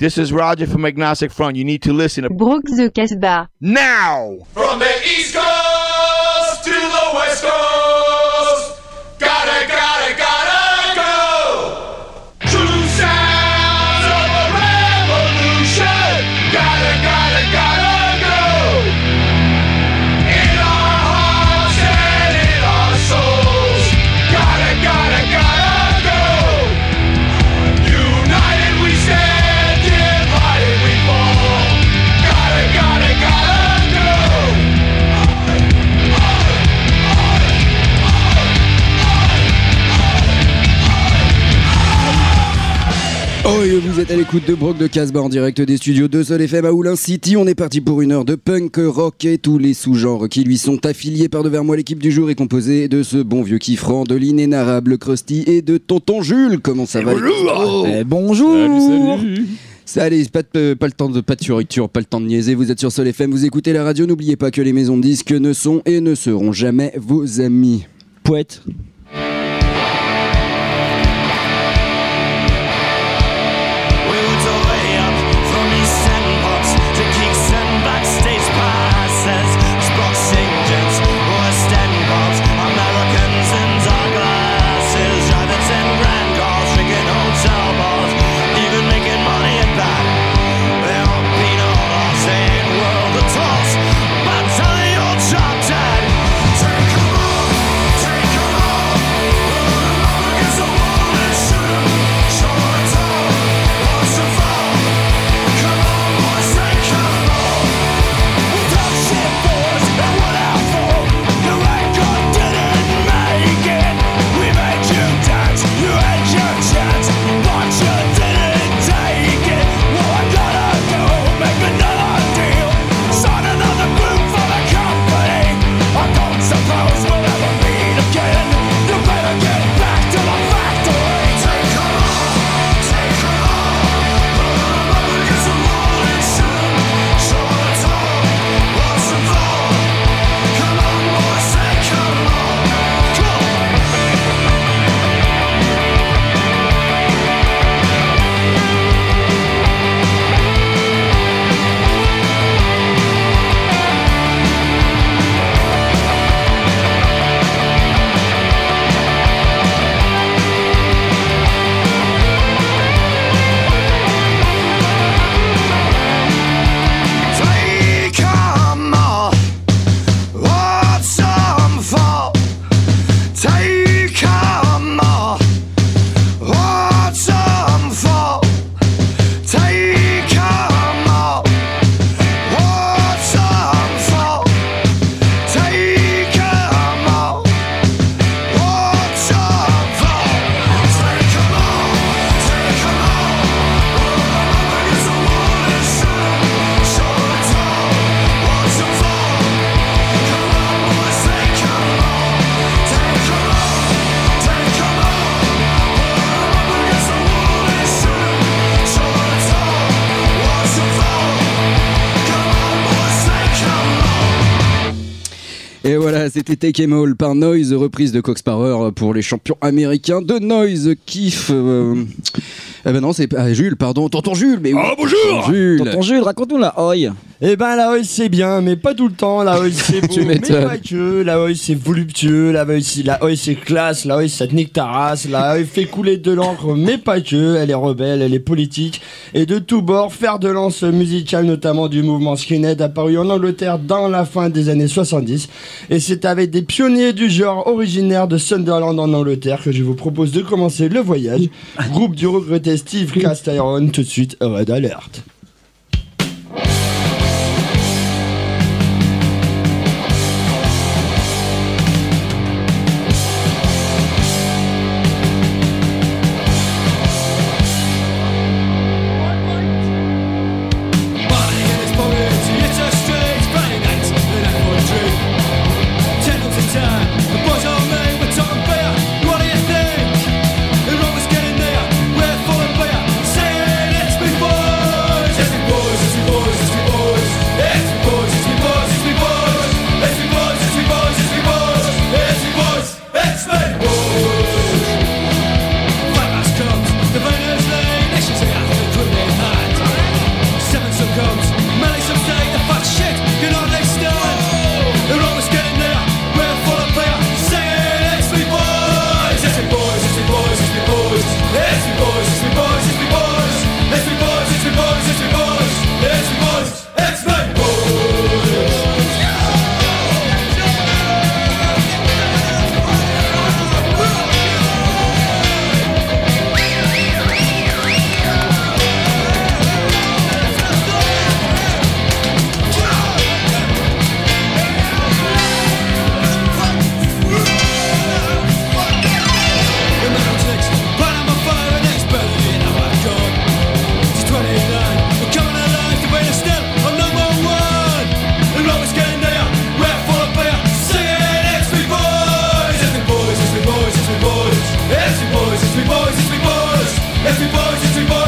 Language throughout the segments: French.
This is Roger from Agnostic Front. You need to listen to Brooks the Casbah. now. From the East Coast vous êtes à l'écoute de Brock de Casbah en direct des studios de Sol FM à Oulin City. On est parti pour une heure de punk, rock et tous les sous-genres qui lui sont affiliés par devers moi. L'équipe du jour est composée de ce bon vieux kiffrant, de l'inénarrable Krusty et de Tonton Jules. Comment ça va Bonjour Eh, bonjour allez, pas, de- pas le temps de pas de pas le temps de niaiser. Vous êtes sur Sol FM, vous écoutez la radio. N'oubliez pas que les maisons de disques ne sont et ne seront jamais vos amis. Poète. C'était Take Em All par Noise, reprise de Cox Power pour les champions américains de Noise. Kiff. euh, Eh ben non, c'est pas Jules, pardon. Tonton Jules, mais oui. Oh, bonjour Tonton Jules. Jules, raconte-nous la oi. Eh ben la Oi c'est bien, mais pas tout le temps. La Oi c'est beau, mais pas que. La c'est voluptueux, la Oi c'est la Oi c'est classe, la Oi ça te nique ta race, la Oi fait couler de l'encre, mais pas que. Elle est rebelle, elle est politique et de tous bords. Faire de lance musicale, notamment du mouvement skinhead apparu en Angleterre dans la fin des années 70. Et c'est avec des pionniers du genre originaires de Sunderland en Angleterre que je vous propose de commencer le voyage. Groupe du regretté Steve Castyron, tout de suite Red Alert. boys, it's we boys.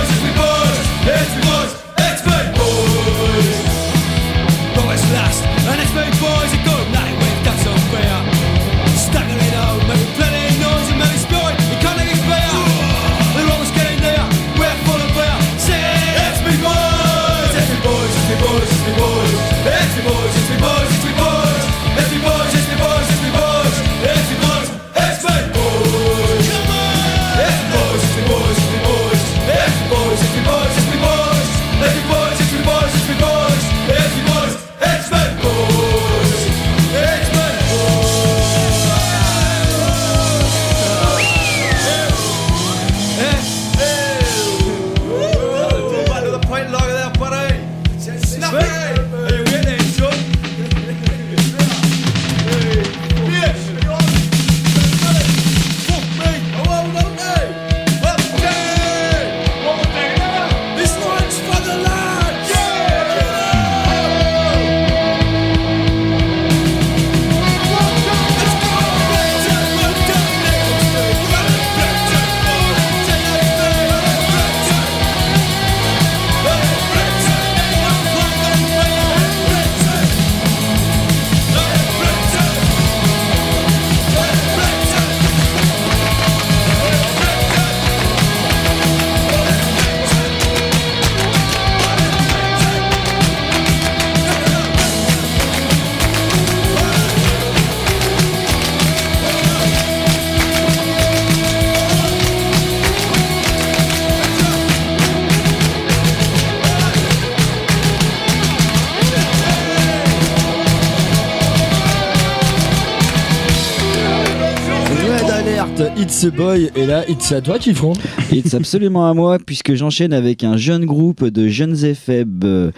It's a Et là, It's à toi, Kiffron. Et c'est absolument à moi, puisque j'enchaîne avec un jeune groupe de jeunes éphèbes euh,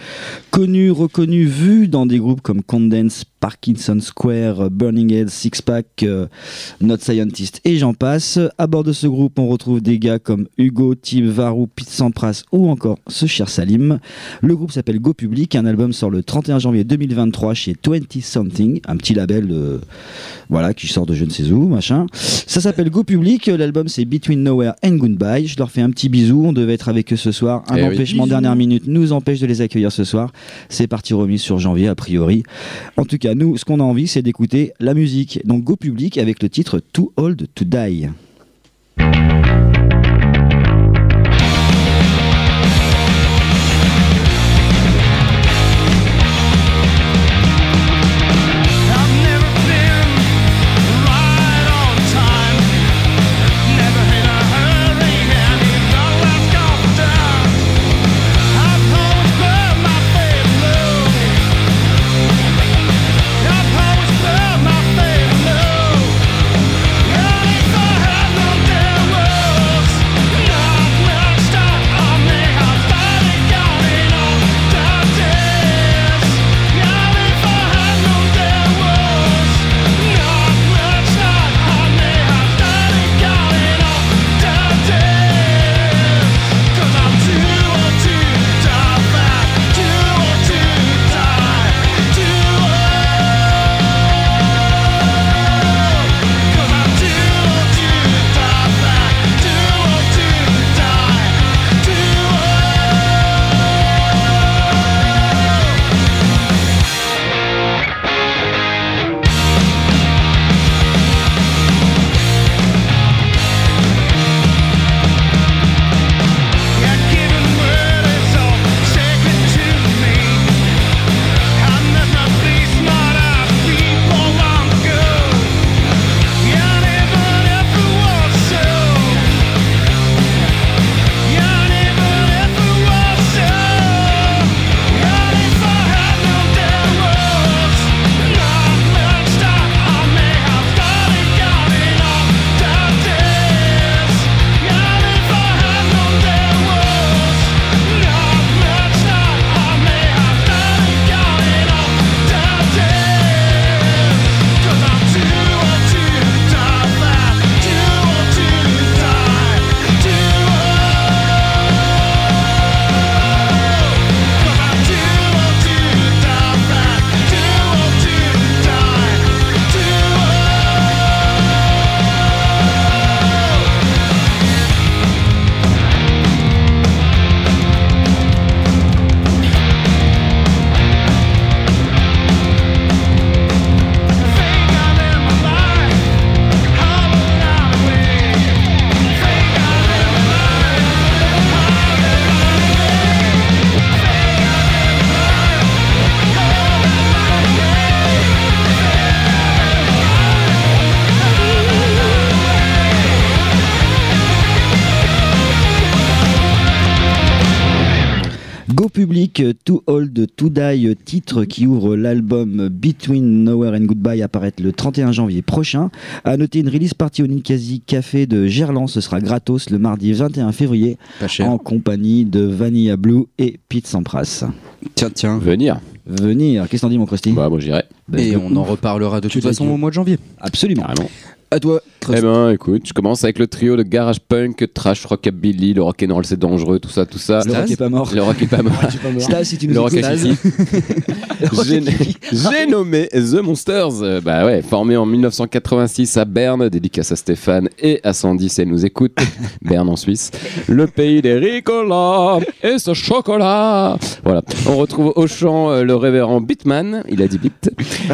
connus, reconnus, vus dans des groupes comme Condense, Parkinson Square, Burning Head, Six Pack, euh, Not Scientist et j'en passe. À bord de ce groupe, on retrouve des gars comme Hugo, Tim, Varou, Pete Sampras ou encore ce cher Salim. Le groupe s'appelle Go Public, un album sort le 31 janvier 2023 chez 20 Something, un petit label euh, voilà, qui sort de je ne sais où, machin. Ça s'appelle Go Public, l'album c'est Between Nowhere and Goodbye. Je leur fais un petit bisou, on devait être avec eux ce soir. Un Eh empêchement dernière minute nous empêche de les accueillir ce soir. C'est parti remis sur janvier a priori. En tout cas, nous, ce qu'on a envie, c'est d'écouter la musique. Donc Go Public avec le titre Too Old to Die. To Die, titre qui ouvre l'album Between Nowhere and Goodbye, apparaître le 31 janvier prochain. À noter une release party au Ninkasi Café de Gerland, ce sera gratos le mardi 21 février, Pas cher. en compagnie de Vanilla Blue et Pete Sampras. Tiens, tiens. Venir. Venir, qu'est-ce qu'on dit mon Krusty? Bah, moi j'irai. Et on en reparlera de Tu toute façon au mois de janvier. Absolument. À toi, Crust. Eh ben, écoute, je commence avec le trio de garage punk, trash rockabilly, le rock'n'roll c'est dangereux, tout ça, tout ça. Le rock est pas mort. Le rock est pas mort. Stas, si tu nous Le rock. J'ai j'ai nommé The Monsters. Euh, Bah ouais, formé en 1986 à Berne, dédicace à Stéphane et à Sandy si elle nous écoute. Berne en Suisse. Le pays des ricolas et ce chocolat. Voilà. On retrouve au chant euh, le révérend Bitman. Il a dit Bit.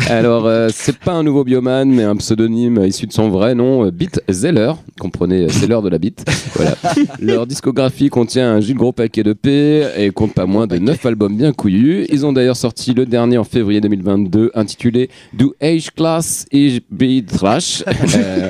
Alors, euh, c'est pas un nouveau bioman, mais un pseudonyme issu de son vrai nom, euh, Bit Zeller. Comprenez, euh, c'est l'heure de la bite. Voilà. Leur discographie contient un gros paquet de P et compte pas moins de 9 albums bien couillus. Ils ont d'ailleurs sorti le dernier en février 2022 intitulé Do Age Class Ich Be Trash. Euh,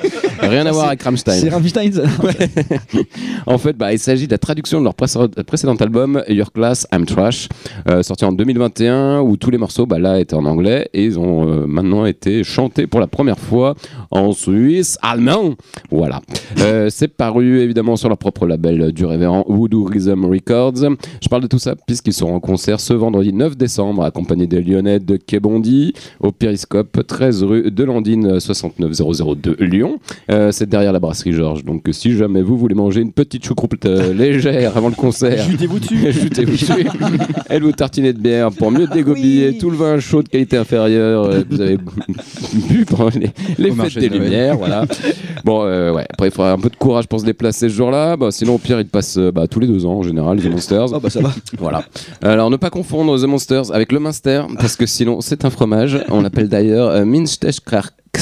rien à voir avec Rammstein. C'est Rammstein ça En fait, bah, il s'agit de la traduction de leur précédent précédent album Your Class I'm Trash, euh, sorti en 2021, où tous les morceaux bah, là étaient en anglais et ils ont euh, maintenant été chantés pour la première fois en Suisse. Louis Allemand. Voilà. Euh, c'est paru évidemment sur leur propre label du révérend Voodoo Rhythm Records. Je parle de tout ça puisqu'ils seront en concert ce vendredi 9 décembre, accompagnés des Lyonnais de Quai-Bondy, au Périscope, 13 rue de Landine 69002 Lyon. Euh, c'est derrière la brasserie Georges. Donc si jamais vous voulez manger une petite choucroute euh, légère avant le concert, Jetez-vous dessus. Elle vous tartiner de bière pour mieux dégobiller tout le vin chaud de qualité inférieure euh, que vous avez bu pendant les, les fêtes des de Voilà. Bon, euh, ouais. Après, il faudra un peu de courage pour se déplacer ce jour-là. Bah, sinon, au pire, il passe euh, bah, tous les deux ans en général, The Monsters. Ah bah ça va. Voilà. Alors, ne pas confondre The Monsters avec le Munster, parce que sinon, c'est un fromage. On l'appelle d'ailleurs euh,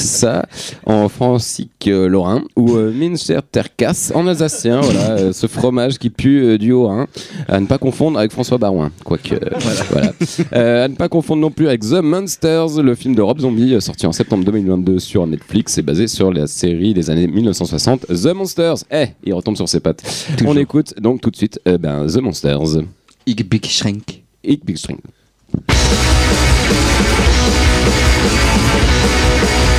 Minsterkraksa en francique euh, lorrain ou euh, Minsterterkas en alsacien. Voilà, euh, ce fromage qui pue du Haut-Rhin. À ne pas confondre avec François Barouin. Quoique, voilà. À ne pas confondre non plus avec The Monsters, le film de Rob Zombie sorti en septembre 2022 sur Netflix et basé sur la série des années 1960 The Monsters. Eh, il retombe sur ses pattes. On écoute donc tout de suite euh, ben, The Monsters. Ich Big Shrink. Ik Big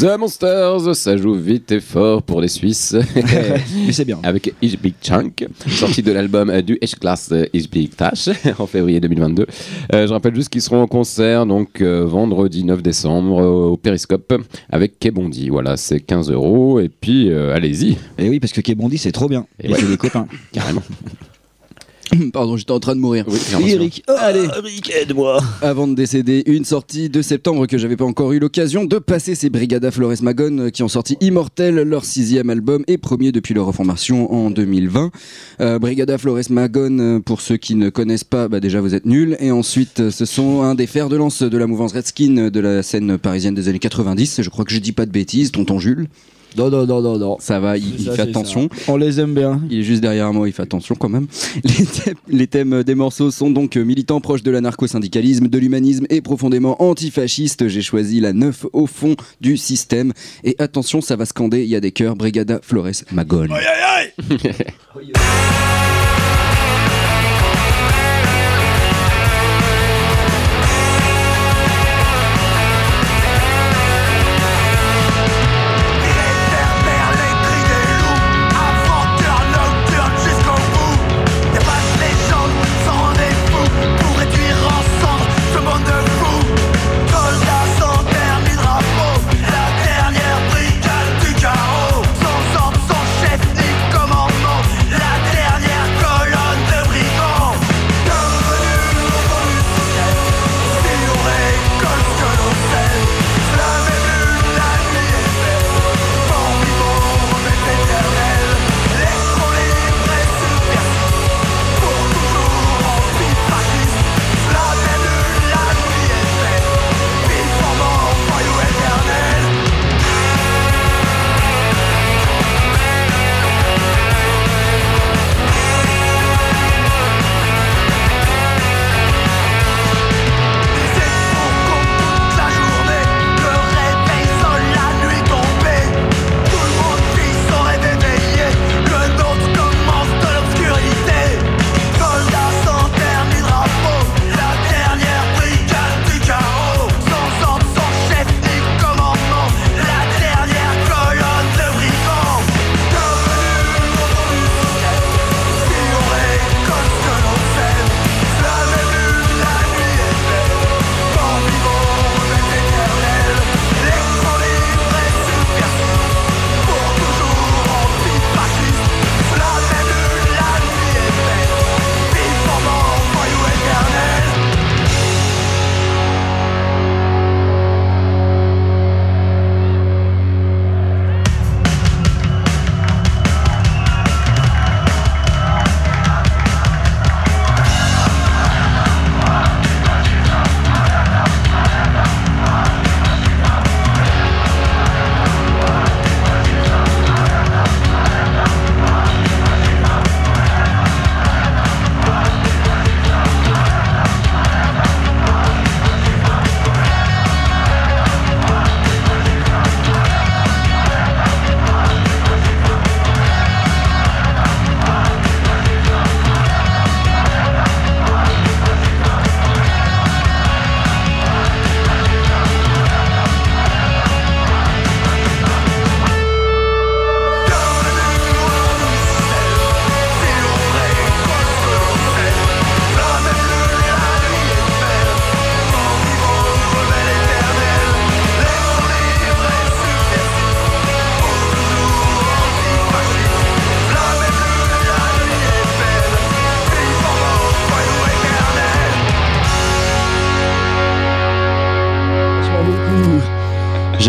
The Monsters, ça joue vite et fort pour les Suisses. Mais c'est bien. Avec Ich Big Chunk, sorti de l'album euh, du H-Class euh, Ich Big Tash en février 2022. Euh, je rappelle juste qu'ils seront en concert donc euh, vendredi 9 décembre euh, au Périscope avec Kebondi. Voilà, c'est 15 euros et puis allez-y, Et oui, parce que Kebondi, c'est trop bien. Et Et ouais. c'est des copains. carrément. Pardon, j'étais en train de mourir. Oui. Eric, oh, Allez. Eric, aide-moi. Avant de décéder, une sortie de septembre que j'avais pas encore eu l'occasion de passer, c'est Brigada Flores Magone euh, qui ont sorti Immortel, leur sixième album et premier depuis leur reformation en 2020. Euh, Brigada Flores Magone, euh, pour ceux qui ne connaissent pas, bah déjà vous êtes nuls. Et ensuite, ce sont un des fers de lance de la mouvance Redskin de la scène parisienne des années 90. Je crois que je dis pas de bêtises, tonton Jules. Non, non, non, non, non. Ça va, il, C'est il ça, fait attention. On les aime bien. Il est juste derrière moi, il fait attention quand même. Les thèmes, les thèmes des morceaux sont donc euh, militants proches de l'anarcho-syndicalisme, de l'humanisme et profondément antifascistes. J'ai choisi la neuf au fond du système. Et attention, ça va scander, il y a des chœurs, Brigada Flores Magone. Réverbère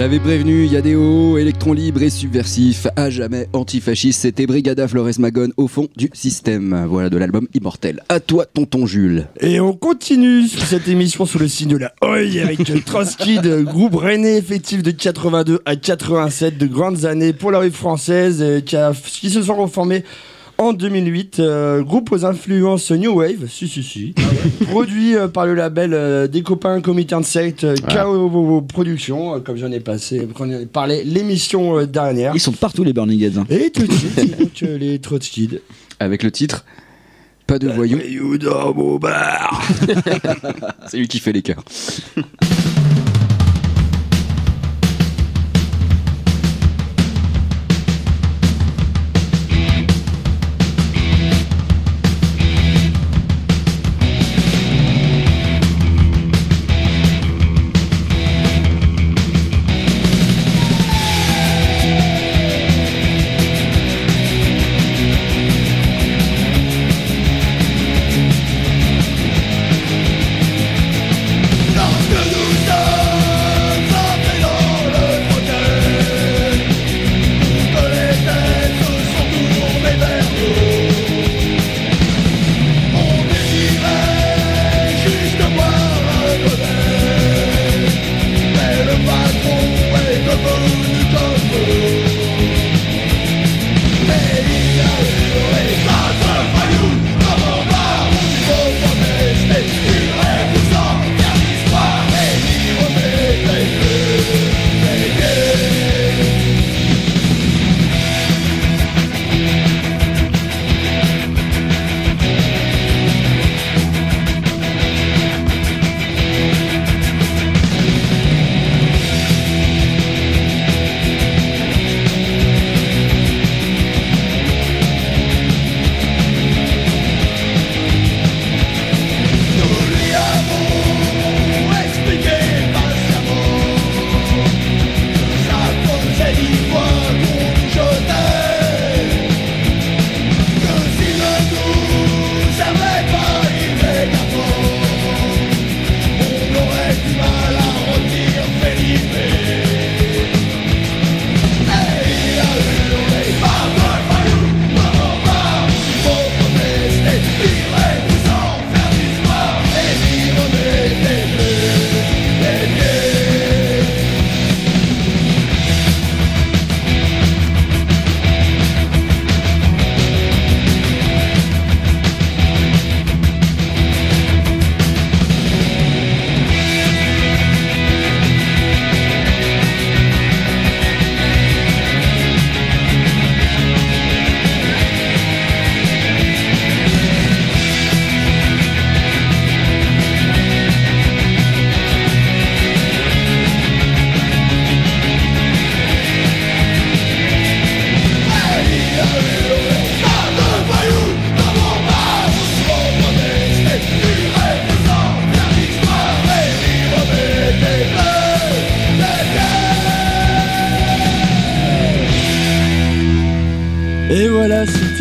J'avais prévenu, il y a des hauts, électrons libres et subversifs, à jamais antifascistes. C'était Brigada Flores Magone au fond du système. Voilà de l'album Immortel. À toi, tonton Jules. Et on continue sur cette émission sous le signe de la OI avec Trotsky, de groupe rennais effectif de 82 à 87, de grandes années pour la rue française, euh, qui, qui se sont reformés en 2008. euh, groupe aux influences New Wave, si si si, produit euh, par le label euh, des copains Comité Insect, euh, KO Productions, euh, comme j'en ai passé, parlé l'émission euh, dernière. Ils sont partout les Burning Heads. hein. Et tout de suite, donc, euh, les Trotsky. Avec le titre Pas de voyous. Voyou dans mon bar. C'est lui qui fait les cœurs.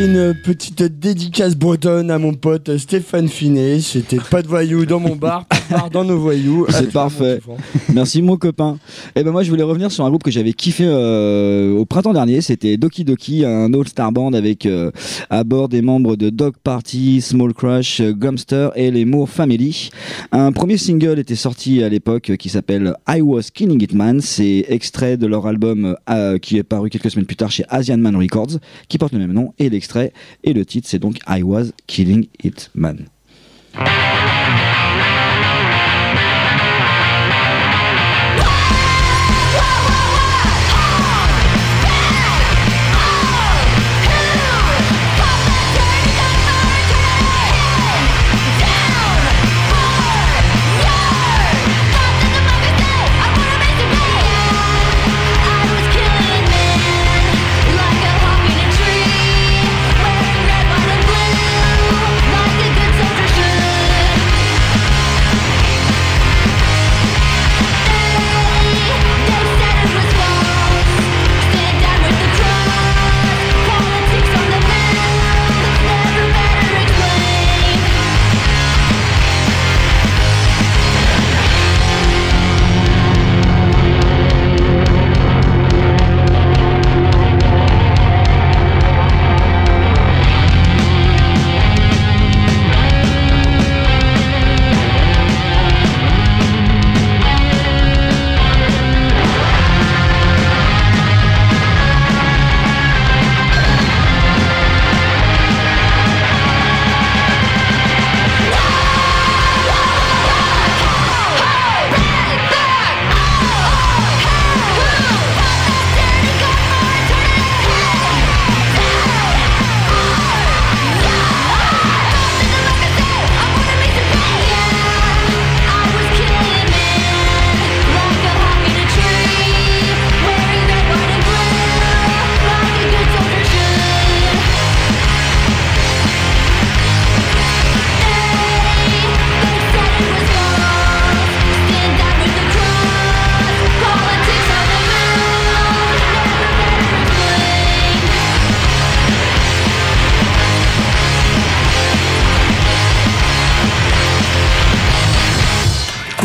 une petite dédicace bretonne à mon pote Stéphane Finet. C'était pas de voyous dans mon bar, pas de bar dans nos voyous. C'est parfait. Merci mon copain. Et ben moi je voulais revenir sur un groupe que j'avais kiffé euh, au printemps dernier, c'était Doki Doki, un all star band avec euh, à bord des membres de Dog Party, Small Crush, Gumster et les Moore Family. Un premier single était sorti à l'époque qui s'appelle I Was Killing It Man, c'est extrait de leur album euh, qui est paru quelques semaines plus tard chez Asian Man Records qui porte le même nom et l'extrait et le titre c'est donc I Was Killing It Man.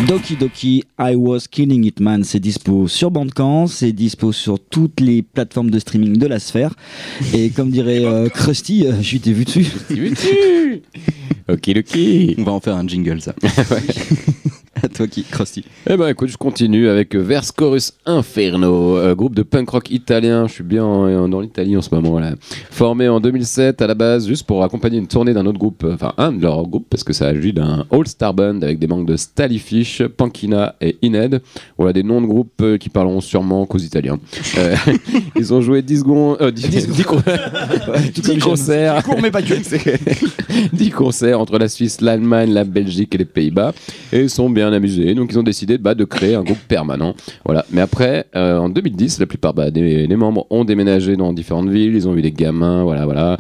Doki Doki, I Was Killing It Man, c'est dispo sur Bandcamp, c'est dispo sur toutes les plateformes de streaming de la sphère. Et comme dirait euh, Krusty, euh, je t'ai vu dessus. Ok, ok. On va en faire un jingle, ça. toi qui, Krusty. Eh ben écoute, je continue avec Vers Chorus Inferno, euh, groupe de punk rock italien. Je suis bien en- dans l'Italie en ce moment là. Formé en 2007 à la base, juste pour accompagner une tournée d'un autre groupe, euh, enfin un de leurs groupes, parce que ça s'agit d'un all-star band avec des membres de Stalifish, Pankina et Ined. Voilà des noms de groupes euh, qui parleront sûrement qu'aux Italiens. Euh, ils ont joué 10 secondes, euh, 10, 10 con- 10 concerts. Court mais pas que. C'est 10 concerts entre la Suisse, l'Allemagne, la Belgique et les Pays-Bas et ils sont bien amusés. Donc ils ont décidé bah, de créer un groupe permanent. Voilà. Mais après, euh, en 2010, la plupart bah, des, des membres ont déménagé dans différentes villes. Ils ont eu des gamins, voilà, voilà.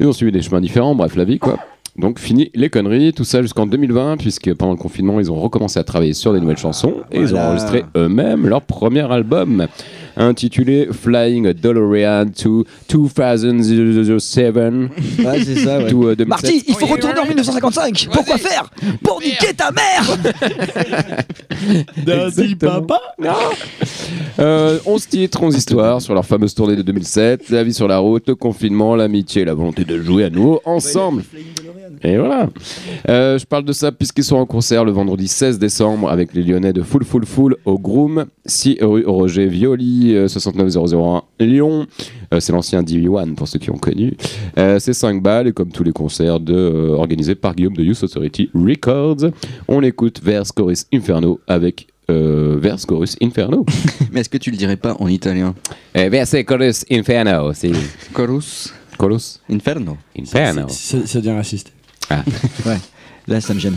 Ils ont suivi des chemins différents. Bref, la vie, quoi. Donc fini les conneries, tout ça jusqu'en 2020, puisque pendant le confinement, ils ont recommencé à travailler sur des nouvelles chansons et ils ont enregistré eux-mêmes leur premier album intitulé Flying DeLorean to 2007 Ouais, c'est ça, ouais. to, euh, 2007. Marty, il faut retourner en 1955 Pourquoi faire Pour niquer ta mère Exactement. Non. Euh, 11 titres, 11 histoires sur leur fameuse tournée de 2007, la vie sur la route, le confinement, l'amitié et la volonté de jouer à nouveau ensemble. Et voilà. Euh, je parle de ça puisqu'ils sont en concert le vendredi 16 décembre avec les Lyonnais de Full Full Full au Groom, 6 rue Roger Violi, euh, 69001 Lyon. Euh, c'est l'ancien DV1 pour ceux qui ont connu. Euh, c'est 5 balles et comme tous les concerts de, euh, organisés par Guillaume de Youth Authority Records, on écoute Vers Chorus Inferno avec euh, Vers Chorus Inferno. Mais est-ce que tu le dirais pas en italien? Eh, Vers Chorus Inferno, c'est Chorus? Chorus Inferno. Inferno. C'est bien raciste. Là, ça me gêne.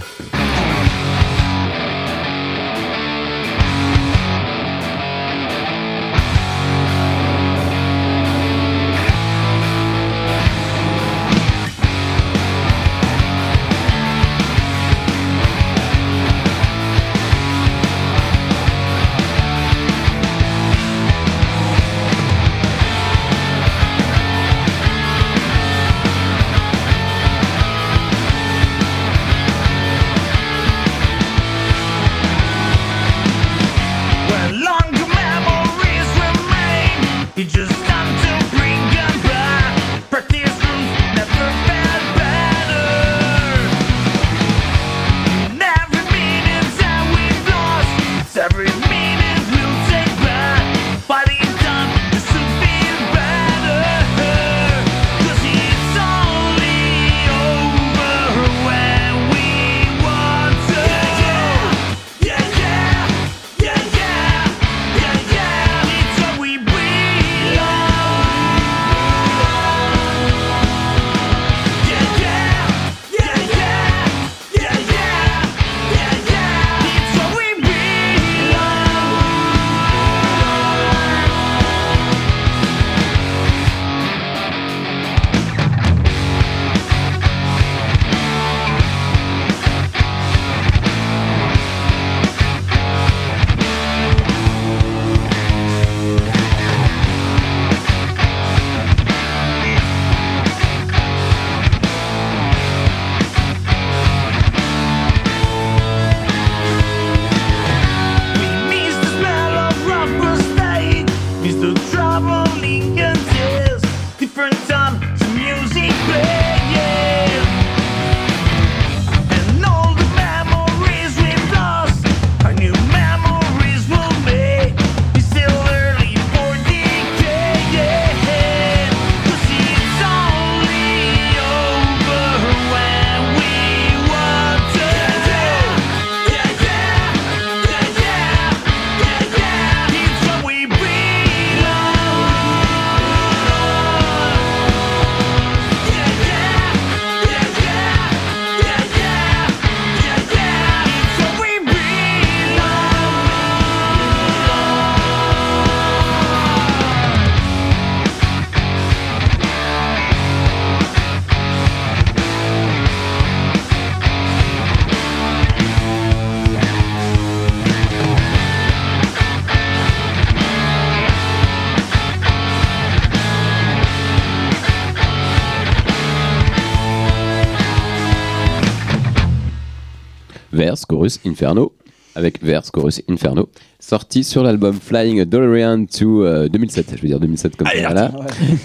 Vers Chorus Inferno avec Verse, Chorus, Inferno, sorti sur l'album Flying DeLorean to euh, 2007, je veux dire 2007 comme ça. voilà.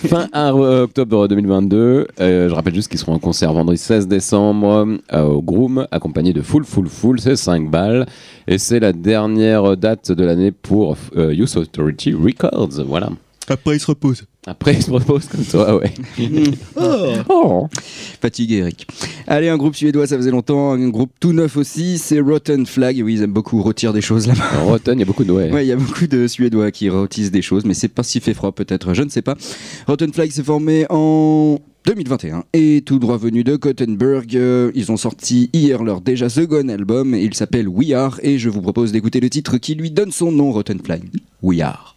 Fin à, euh, octobre 2022. Euh, je rappelle juste qu'ils seront en concert vendredi 16 décembre euh, au Groom, accompagné de Full Full Full, c'est 5 balles. Et c'est la dernière date de l'année pour euh, Youth Authority Records. Voilà. Après, il se repose. Après, il se repose comme toi, ouais. Oh. Fatigué, Eric. Allez, un groupe suédois, ça faisait longtemps. Un groupe tout neuf aussi, c'est Rotten Flag. Oui, ils aiment beaucoup rôtir des choses là-bas. En Rotten, il y a beaucoup de ouais. Ouais, il y a beaucoup de Suédois qui rôtissent des choses, mais c'est pas si fait froid peut-être, je ne sais pas. Rotten Flag s'est formé en 2021 et tout droit venu de Gothenburg. Euh, ils ont sorti hier leur déjà second album il s'appelle We Are et je vous propose d'écouter le titre qui lui donne son nom, Rotten Flag. We Are.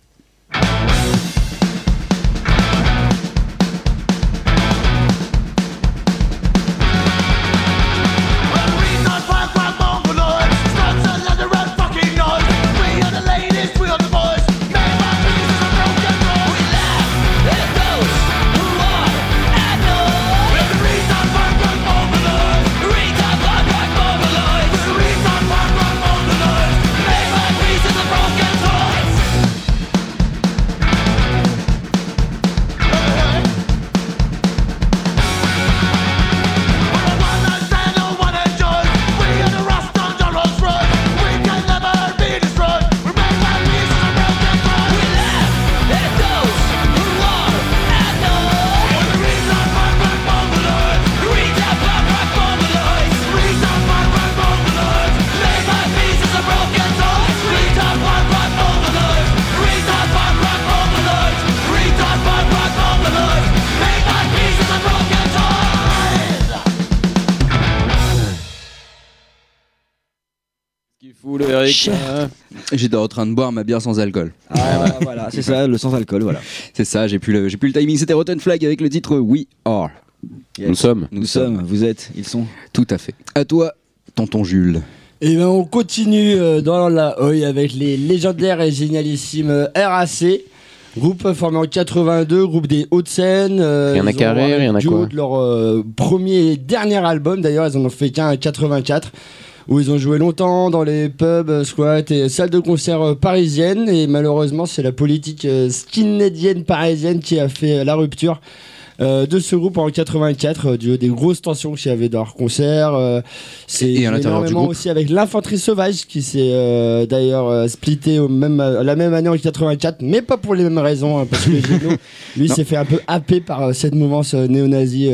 J'étais en train de boire ma bière sans alcool. Ah, voilà, c'est ça, le sans alcool, voilà. C'est ça, j'ai plus le, j'ai plus le timing. C'était Rotten Flag avec le titre We Are. Yes. Nous sommes. Nous sommes, vous êtes, ils sont. Tout à fait. À toi, tonton Jules. Et ben on continue euh, dans la Oi avec les légendaires et génialissimes RAC. Groupe formé en 82, groupe des Hauts-de-Seine. euh, Rien à un rien à quoi de leur euh, premier et dernier album, d'ailleurs, ils en ont fait qu'un en 84, où ils ont joué longtemps dans les pubs, euh, squats et salles de concert euh, parisiennes. Et malheureusement, c'est la politique euh, skinheadienne parisienne qui a fait la rupture. euh, de ce groupe en 84, euh, du des grosses tensions qu'il y avait dans leur concert. euh, c'est énormément aussi avec l'infanterie sauvage qui s'est d'ailleurs splitté au même, la même année en 84, mais pas pour les mêmes raisons, hein, parce que Gino, lui, s'est fait un peu happer par cette mouvance néo-nazie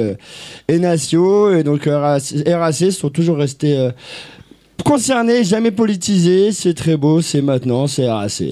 et natio, et donc RAC, RAC sont toujours restés concernés, jamais politisés, c'est très beau, c'est maintenant, c'est RAC.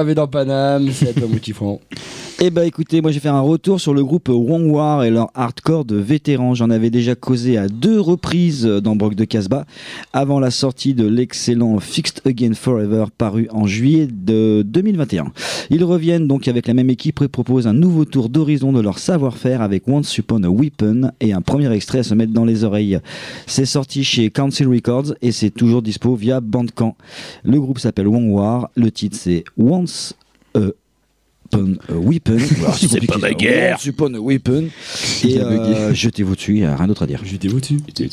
Gravé dans Paname, c'est à toi front. Eh bah écoutez, moi je vais faire un retour sur le groupe Wong War et leur hardcore de vétérans. J'en avais déjà causé à deux reprises dans Brock de Casbah, avant la sortie de l'excellent Fixed Again Forever paru en juillet de 2021. Ils reviennent donc avec la même équipe et proposent un nouveau tour d'horizon de leur savoir-faire avec Once Upon a Weapon et un premier extrait à se mettre dans les oreilles. C'est sorti chez Council Records et c'est toujours dispo via Bandcamp. Le groupe s'appelle Wong War, le titre c'est Once a Upon a Weapon. C'est pas ma ça. guerre. Once Upon a Weapon. Et euh, jetez-vous dessus, il n'y a rien d'autre à dire. Jetez-vous dessus. Bim,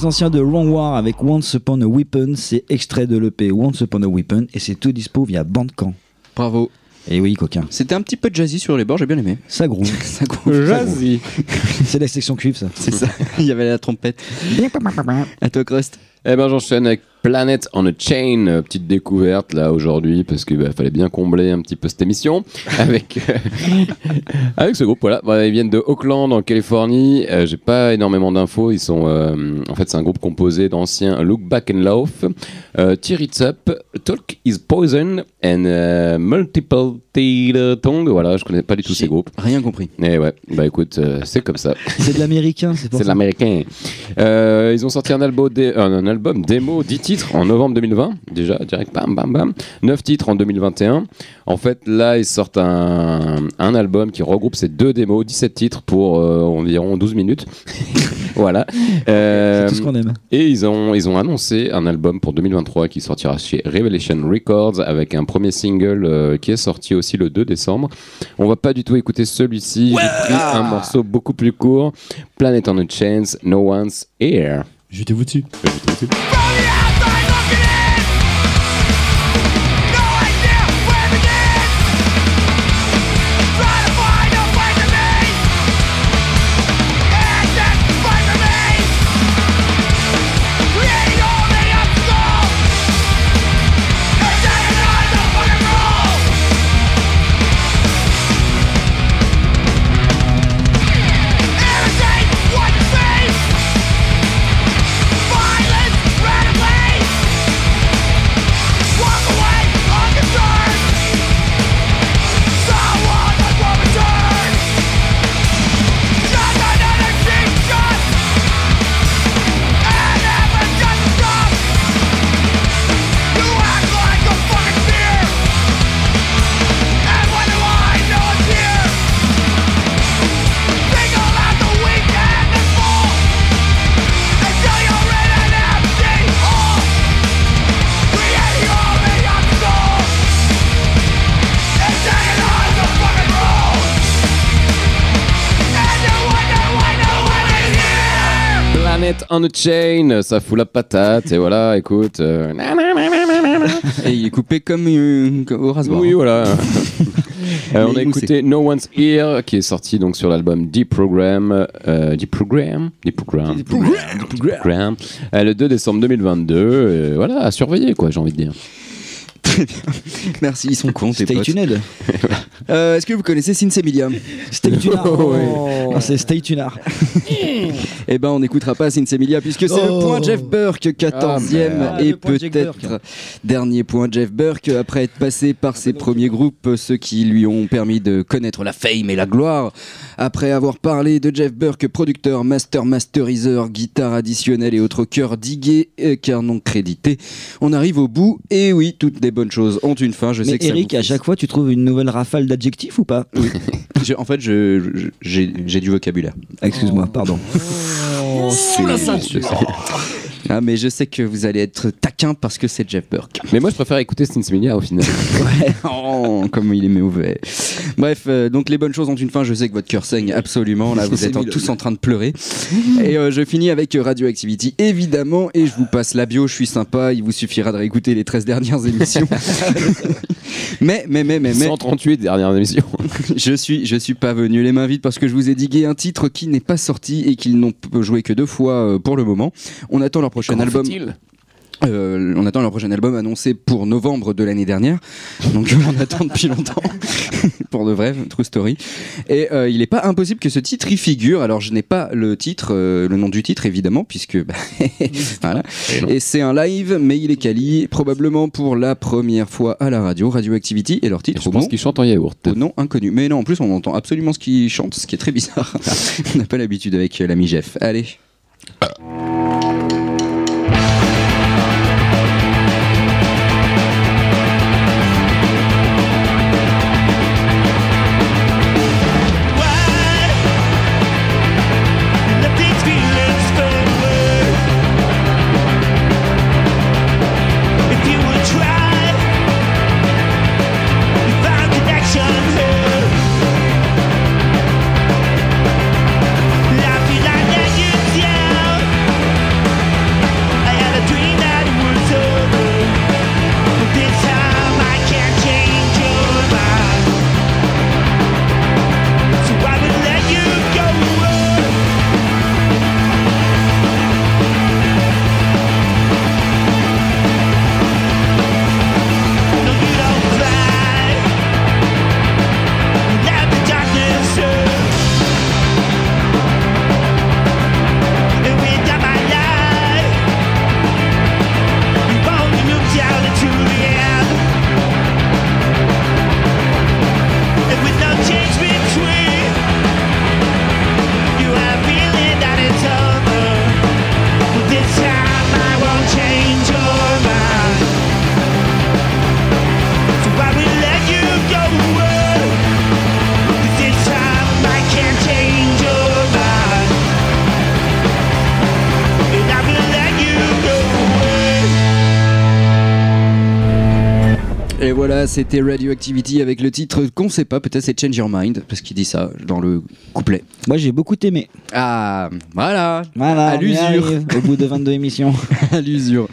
les anciens de Wrong War avec Once Upon a Weapon, c'est extrait de l'EP Once Upon a Weapon et c'est tout dispo via Bandcamp. Bravo. Et oui, coquin, C'était un petit peu jazzy sur les bords, j'ai bien aimé. ça groove. Ça groove. Jazzy. c'est la section cuivre, ça. C'est ça. Il y avait la trompette. À toi, Crust. Eh ben j'enchaîne avec Planet on a Chain, euh, petite découverte là aujourd'hui parce qu'il fallait bien combler un petit peu cette émission avec euh, avec ce groupe voilà. Voilà, ils viennent de Oakland en Californie. Euh, J'ai pas énormément d'infos. Ils sont euh, en fait c'est un groupe composé d'anciens Look Back and Laugh, euh, Tear It Up, Talk Is Poison and Multiple Tongue. Voilà, je connais pas du tout ces groupes. Rien compris. Eh ouais, bah écoute, c'est comme ça. C'est de l'américain, c'est pour C'est de l'américain. Ils ont sorti un album, un album démo, 10 titres en novembre 2020. Déjà, direct, bam, bam, bam. 9 titres en 2021. En fait, là, ils sortent un, un album qui regroupe ces deux démos, 17 titres pour euh, environ 12 minutes. voilà. Euh, C'est tout ce qu'on aime. et ils ont, ils ont annoncé un album pour 2023 qui sortira chez Revelation Records avec un premier single euh, qui est sorti aussi le 2 décembre. On va pas du tout écouter celui-ci. J'ai pris un morceau beaucoup plus court. Planet on a Chance, No One's Here. Jetez-vous dessus. Violence, radical on a Chain, ça fout la patate, et voilà, écoute. euh, Et il est coupé comme euh, comme au rasoir. Oui, voilà. Euh, on Mais a moussé. écouté No One's Here, qui est sorti donc sur l'album Deep Program. euh, Deep Program Deep Program. Deep Program. Euh, le 2 décembre 2022. euh, voilà, à surveiller, quoi, j'ai envie de dire. Merci, ils sont cons, tes Stay potes. tuned. Euh, Est-ce que vous connaissez Sinsemilia Stay tuned. Oh. Non, c'est Stay tuned. Eh ben, on n'écoutera pas Sinsemilia puisque c'est le Oh. point Jeff Burke, 14e merde. et Ah, le point Jeff peut-être Burke. dernier point Jeff Burke après être passé par ses premiers groupes, ceux qui lui ont permis de connaître la fame et la gloire. Après avoir parlé de Jeff Burke, producteur, master, masteriseur, guitare additionnelle et autres chœurs digués euh, car non crédités, on arrive au bout. Et oui, toutes les bonnes choses ont une fin. Je sais que ça Eric, vous à chaque fois, tu trouves une nouvelle rafale d'adjectifs ou pas Je- en fait, je- je- j'ai j'ai du vocabulaire. Excuse-moi, pardon. Sous la ceinture. Ah, mais je sais que vous allez être taquin parce que c'est Jeff Burke. Mais moi, je préfère écouter Sinsemilia au final. Oh, comme il est mauvais. Bref, euh, donc les bonnes choses ont une fin. Je sais que votre cœur saigne absolument. Là, vous êtes en- tous en train de pleurer. Et euh, je finis avec euh, Radioactivity, évidemment. Et je vous passe la bio. Je suis sympa. Il vous suffira de réécouter les 13 dernières émissions. mais, mais, mais, mais, mais, 138 dernière émission. je suis, je suis pas venu les mains vides parce que je vous ai digué un titre qui n'est pas sorti et qu'ils n'ont joué que deux fois pour le moment. On attend leur prochain Comment album. Euh, on attend leur prochain album annoncé pour novembre de l'année dernière. Donc on attend depuis longtemps. pour de vrai, true story. Et euh, il n'est pas impossible que ce titre y figure. Alors je n'ai pas le titre, euh, le nom du titre évidemment, puisque bah, voilà. Et. Et c'est un live, mais il est quali, probablement pour la première fois à la radio, Radioactivity, et leur titre Je au pense nom, qu'il chante en yaourt. au nom inconnu. Mais non, en plus on entend absolument ce qu'ils chantent, ce qui est très bizarre. on n'a pas l'habitude avec l'ami Jeff. Allez. Let voilà, c'était Radioactivity avec le titre qu'on sait pas, peut-être c'est Change Your Mind, parce qu'il dit ça dans le couplet. Moi, j'ai beaucoup aimé. Ah, voilà, Voilà, À on l'usure. Au bout de 22 émissions. à l'usure.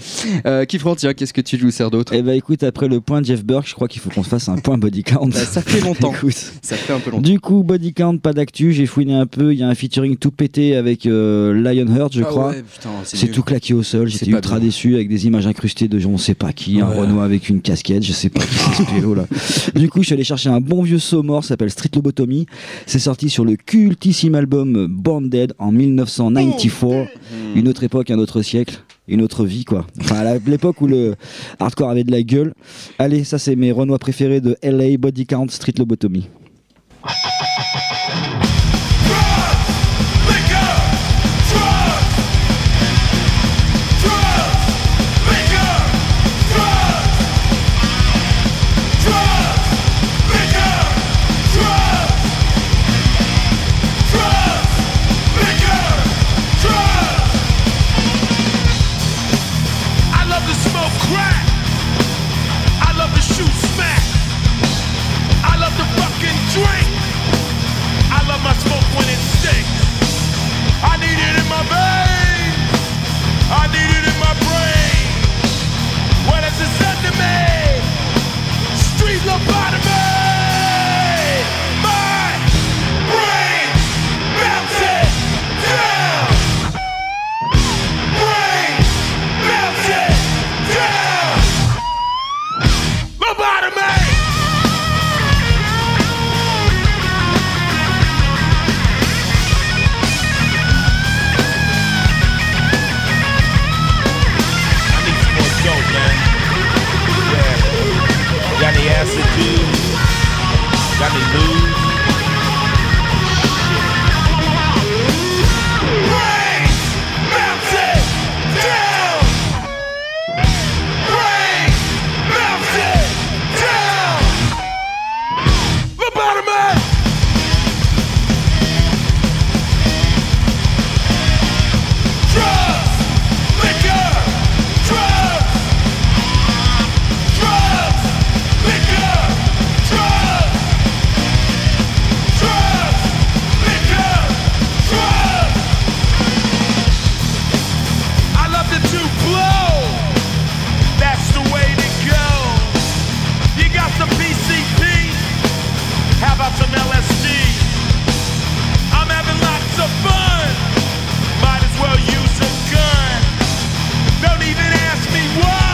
Euh, tiens, qu'est-ce que tu nous sers d'autre? Eh ben, écoute, après le point Jeff Burke, je crois qu'il faut qu'on se fasse un point body count. Bah, Ça fait longtemps. Écoute. Ça fait un peu longtemps. Du coup, body count, pas d'actu. J'ai fouiné un peu. Il y a un featuring tout pété avec euh, Lionheart, je Ah crois. ouais, putain, C'est tout claqué au sol, j'étais ultra bien. déçu avec des images incrustées de je ne sais pas qui, un. Renoir avec une casquette, je sais pas qui c'est ce pélo là. Du coup, je suis allé chercher un bon vieux saut mort, ça s'appelle Street Lobotomy. C'est sorti sur le cultissime album Born Dead en 1994. Une autre époque, un autre siècle, une autre vie quoi. Enfin, à l'époque où le hardcore avait de la gueule. Allez, ça c'est mes Renois préférés de LA Body Count Street Lobotomy. Even ask me why.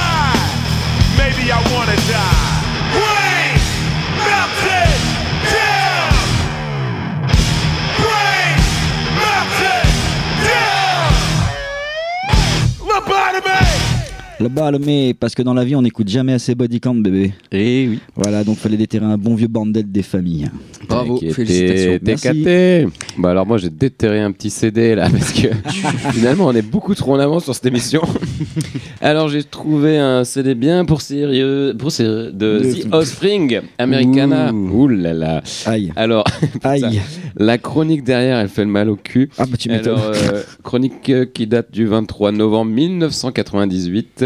Le bal, mais parce que dans la vie, on n'écoute jamais assez body count, bébé. Et oui. Voilà, donc fallait déterrer un bon vieux bordel des familles. Bravo, félicitations. T'es. Bah alors moi j'ai déterré un petit CD là parce que finalement on est beaucoup trop en avance sur cette émission. alors j'ai trouvé un CD bien pour sérieux, pour sérieux de The Offspring Americana. Ouh. Ouh là là. Aïe, Alors aïe. la chronique derrière elle fait le mal au cul. Ah bah tu m'étonnes. Alors, euh, chronique euh, qui date du 23 novembre 1998.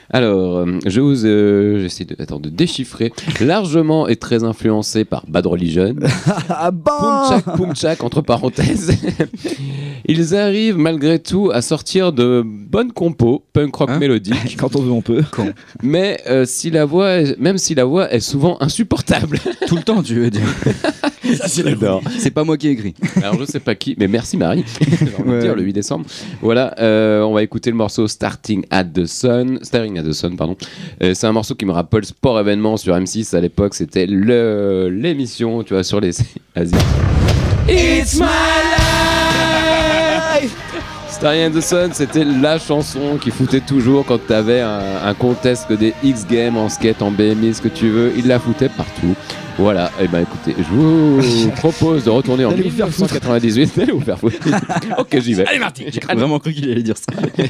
Alors, euh, je vous, euh, j'essaie de, attends, de déchiffrer. Largement et très influencé par Bad Religion. ah bah Pumchak, Pumchak, entre parenthèses. Ils arrivent malgré tout à sortir de bonnes compos, punk rock Hein mélodique. Quand on veut, on peut. mais euh, si la voix, est- même si la voix est souvent insupportable. Tout le temps, tu veux dire. Ça, c'est pas moi qui ai écrit. Alors je sais pas qui, mais merci Marie. Envie de Ouais. dire le 8 décembre. Voilà, euh, on va écouter le morceau Starting at the Sun, Staring at pardon. Euh, c'est un morceau qui me rappelle sport événement sur M6 à l'époque. C'était le l'émission, tu vois, sur les. It's my life. Starring at the Sun, c'était la chanson qui foutait toujours quand t'avais un, un contest des X Games en skate, en BMI, ce que tu veux. Il la foutait partout. Voilà, et ben écoutez, je vous propose de retourner en Allez vous faire foutre. 1998. Allez vous faire foutre. ok, j'y vais. Allez, Marty. J'ai vraiment cru qu'il allait dire ça.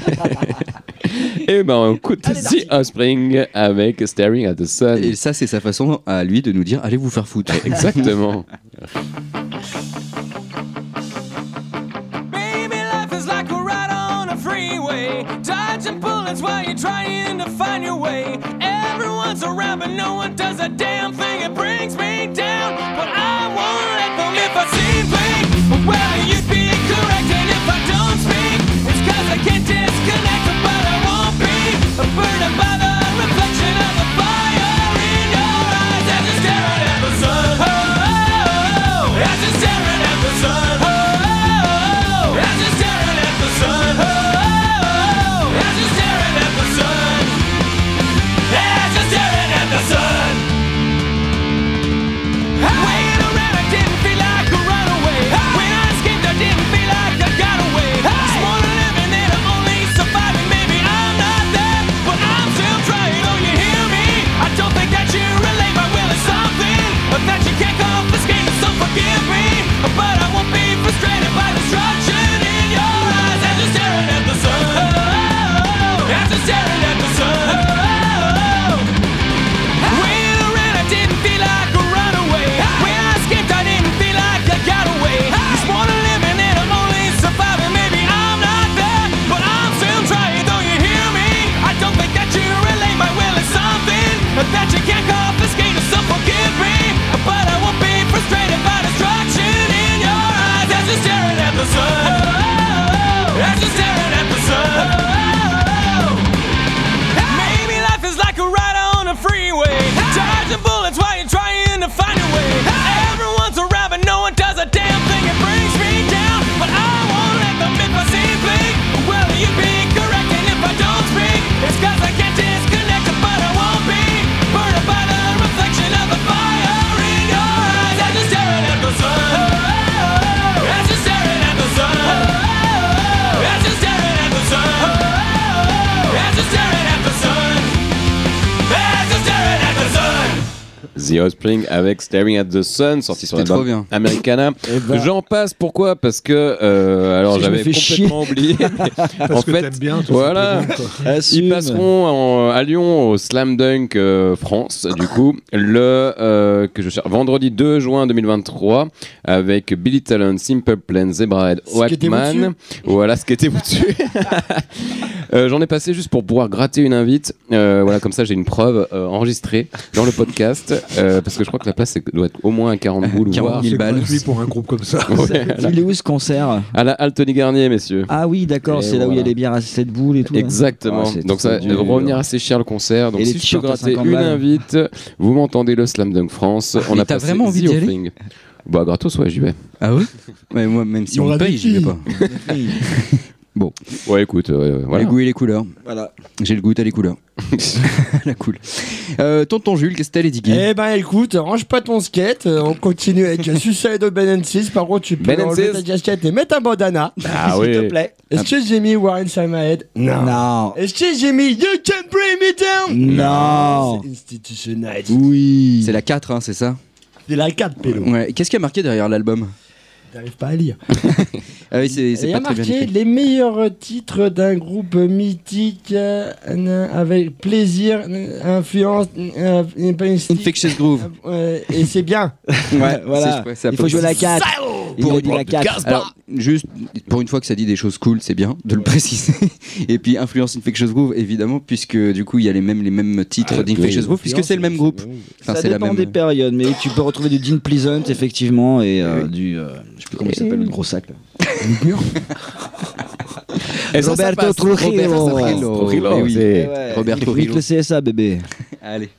Et ben on écoute The Offspring avec Staring at the Sun. Et ça, c'est sa façon à lui de nous dire allez vous faire foutre. Exactement. Baby, life is like a freeway. Dodging bullets while you're trying to find your way. Everyone's around, but no one does a damn thing. It brings me down, but I won't let them. If I seem fake, well, you'd didn't feel That's just terrible. The Offspring avec Staring at the Sun, sorti sur l'album. Americana. Ben, J'en passe, pourquoi? Parce que, euh, alors j'avais complètement oublié. mais Parce en que fait, bien, tout voilà. Ils passeront en- à Lyon au Slam Dunk euh, France, du coup, le euh, que je cherche, vendredi 2 juin 2023, avec Billy Talent, Simple Plan, Zebrahead, Wackman. Voilà, ce qui était dessus. Euh, J'en ai passé juste pour pouvoir gratter une invite. Voilà, comme ça, j'ai une preuve enregistrée dans le podcast, euh, parce que je crois que la place c'est- doit être au moins à 40 boules, 40 voire. 000 C'est balles. gratuit pour un groupe comme ça. Ouais, Il est où ce concert à la Altony Garnier, messieurs. Ah oui, d'accord, c'est là où il y a les bières à 7 boules et tout. là. Exactement. Ah, c'est Donc ça va revenir assez cher le concert. Donc Et si je peux gratter 50 une balles. invite, vous m'entendez le Slam Dunk France. On mais a t'as passé vraiment envie d'y. Bah gratos ouais j'y vais. Ah oui Ouais, moi, même si on me paye, j'y vais filles. pas. Ouais écoute euh, voilà. Les goûts et les couleurs. Voilà. J'ai le goût à les couleurs. La cool. Euh, tonton Jules, qu'est-ce que t'as les diguer? Eh ben écoute, range pas ton skate, euh, on continue avec Suicide of Ben 6. Par contre, tu peux Ben enlever ta casquette et mettre un bandana. Ah S'il te oui. plaît. Est-ce que j'ai mis War Inside My Head Non. Non. Est-ce que j'ai mis You Can Bring Me Down? Non. C'est Institutionalized. Oui. C'est la 4, hein, c'est ça? C'est la 4 pélo. Ouais. Qu'est-ce qu'il y a marqué derrière l'album? J'arrive pas à lire. Ah oui, c'est c'est Il pas a très marqué les meilleurs titres d'un groupe mythique euh, euh, avec plaisir, euh, influence, euh, Infectious Groove. euh, et c'est bien. Ouais, Voilà. c'est- Il faut jouer la 4. Il dit la 4. Alors, juste pour une fois que ça dit des choses cool, c'est bien de le préciser. Et puis Influence Infectious Groove, évidemment, puisque du coup il y a les mêmes, les mêmes titres Ah, d'Infectious. Groove, puisque c'est le même groupe. Enfin, ça c'est la dépend même. des périodes, mais tu peux retrouver du Dean Pleasant effectivement et euh, du, euh, sais plus comment il s'appelle le gros sac là. Et ça, ça Roberto. Trujillo. Roberto Trujillo. Trujillo, Eh. Roberto Trujillo. le CSA bébé. Allez.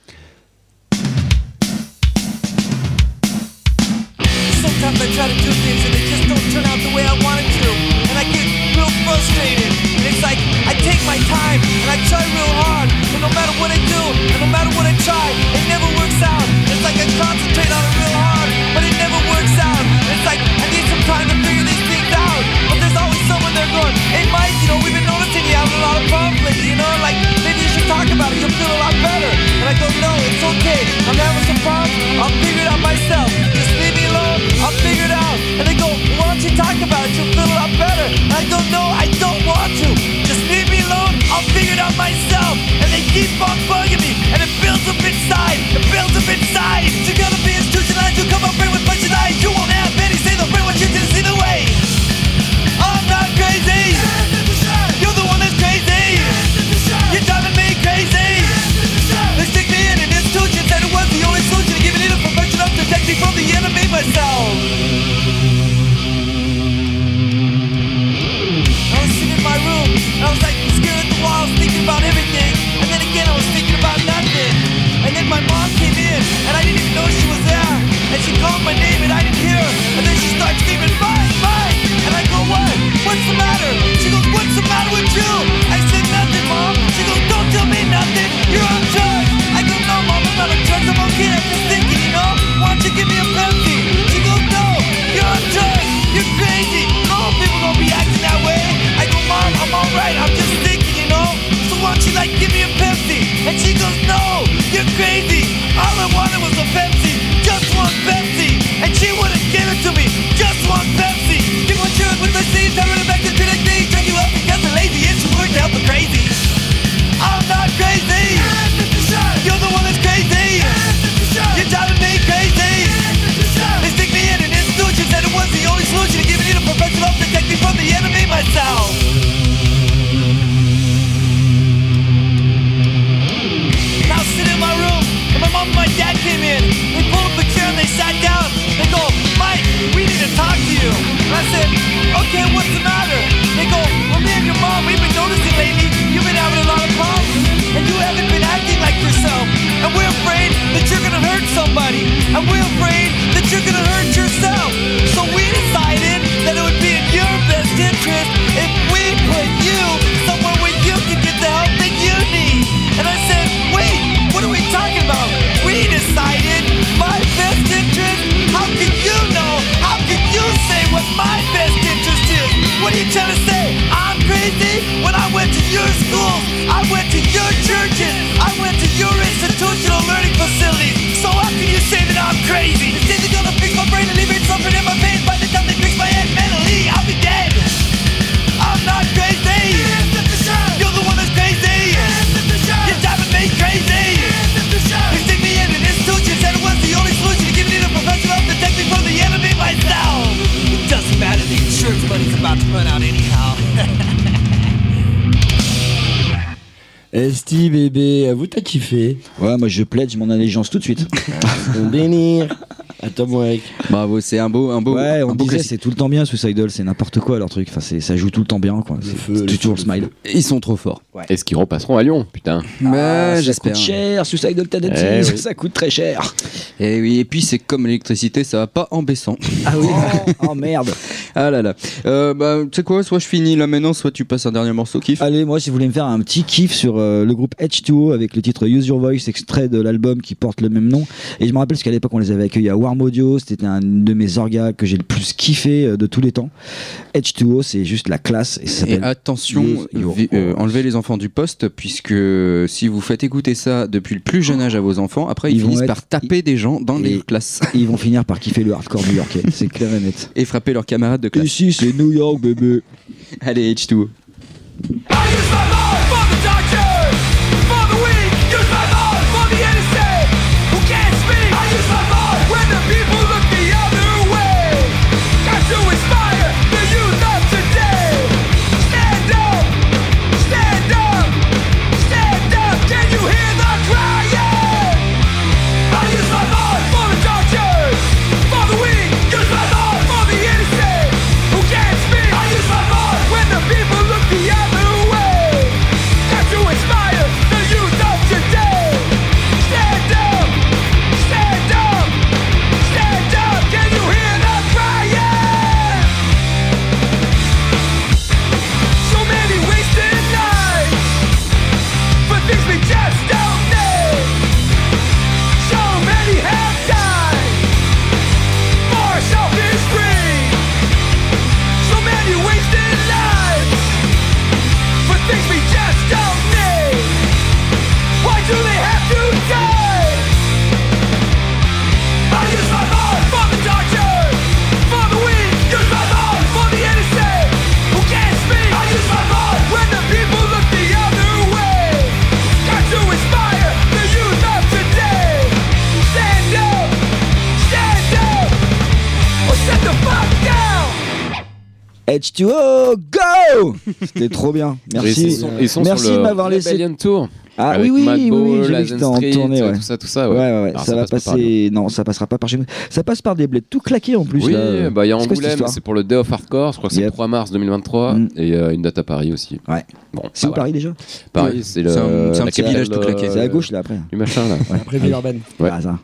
Ouais, moi je plaide, je m'en allégeance tout de suite. Bénir. À toi, mon mec. Bravo, c'est un beau, un beau, ouais, on disait c'est tout le temps bien Suicidal, c'est n'importe quoi leur truc. Enfin, c'est- ça joue tout le temps bien quoi. C'est toujours le smile. Ils sont trop forts. Est-ce qu'ils repasseront à Lyon Putain. Mais Ah, ça j'espère. coûte cher, Suicidal Tendencies, Eh oui. ça coûte très cher. Et oui, et puis c'est comme l'électricité, ça va pas en baissant. Ah oui, oh merde. Ah là là. Euh, bah, tu sais quoi, soit je finis là maintenant, soit tu passes un dernier morceau, kiff. Allez, moi, si vous voulez me faire un petit kiff sur euh, le groupe H2O avec le titre Use Your Voice, extrait de l'album qui porte le même nom. Et je me rappelle parce qu'à l'époque, on les avait accueillis à Warm Audio. C'était un de mes orgas que j'ai le plus kiffé euh, de tous les temps. H2O, c'est juste la classe. Et ça Et attention, enlevez les enfants du poste, puisque si vous faites écouter ça depuis le plus jeune âge à vos enfants, après ils, Ils vont finissent être- par taper des gens dans les classes Ils vont finir par kiffer le hardcore new-yorkais. C'est clair et net. et frapper leurs camarades de classe. Ici, c'est New York, bébé. Allez, H2O. H2O, go C'était trop bien. Merci. Ils sont, ils sont Merci sur de le m'avoir laissé. Tour. Ah avec oui, oui, oui, oui, j'ai vu la que c'était en tournée, ouais. tout ça, tout ça. Ouais, Ouais, ouais, ouais. Alors, ça, va passe pas passer. Non, ça passera pas par chez nous. Ça passe par des bleds tout claqués en plus. Oui, bah il y a Angoulême, c'est pour le Day of Hardcore, je crois que c'est le Yep. 3 mars 2023, Mm. et euh, une date à Paris aussi. Ouais. Bon, C'est bah où. Paris déjà Paris, c'est le C'est un- petit village tout claqué. euh, C'est à gauche là après. Du machin là. Après Villeurbanne. Ouais. Ah, ça.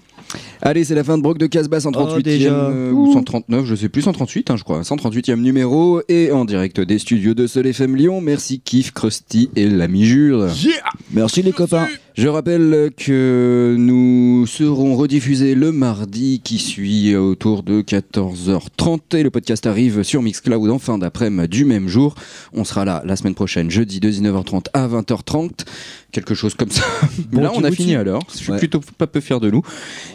Allez, c'est la fin de Brock de Casbah, 138e déjà. euh, ou 139, je sais plus, 138, hein, je crois, 138e numéro et en direct des studios de Sol FM Lyon. Merci Kif, Krusty et l'ami Jules. Merci les copains. Je rappelle que nous serons rediffusés le mardi qui suit autour de 14h30 et le podcast arrive sur Mixcloud en fin d'après-midi du même jour. On sera là la semaine prochaine, jeudi de 19h30 à 20h30, quelque chose comme ça. Bon là, on a fini alors. Je suis Ouais. plutôt pas peu fier de nous.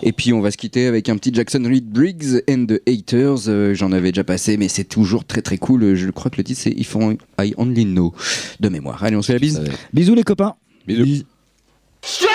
Et puis on va se quitter avec un petit Jackson Reed Briggs and the Haters. Euh, J'en avais déjà passé, mais c'est toujours très très cool. Je crois que le titre c'est If I Only Know de mémoire. Allez, on se fait la bise. Bisous les copains. Bisous. Straight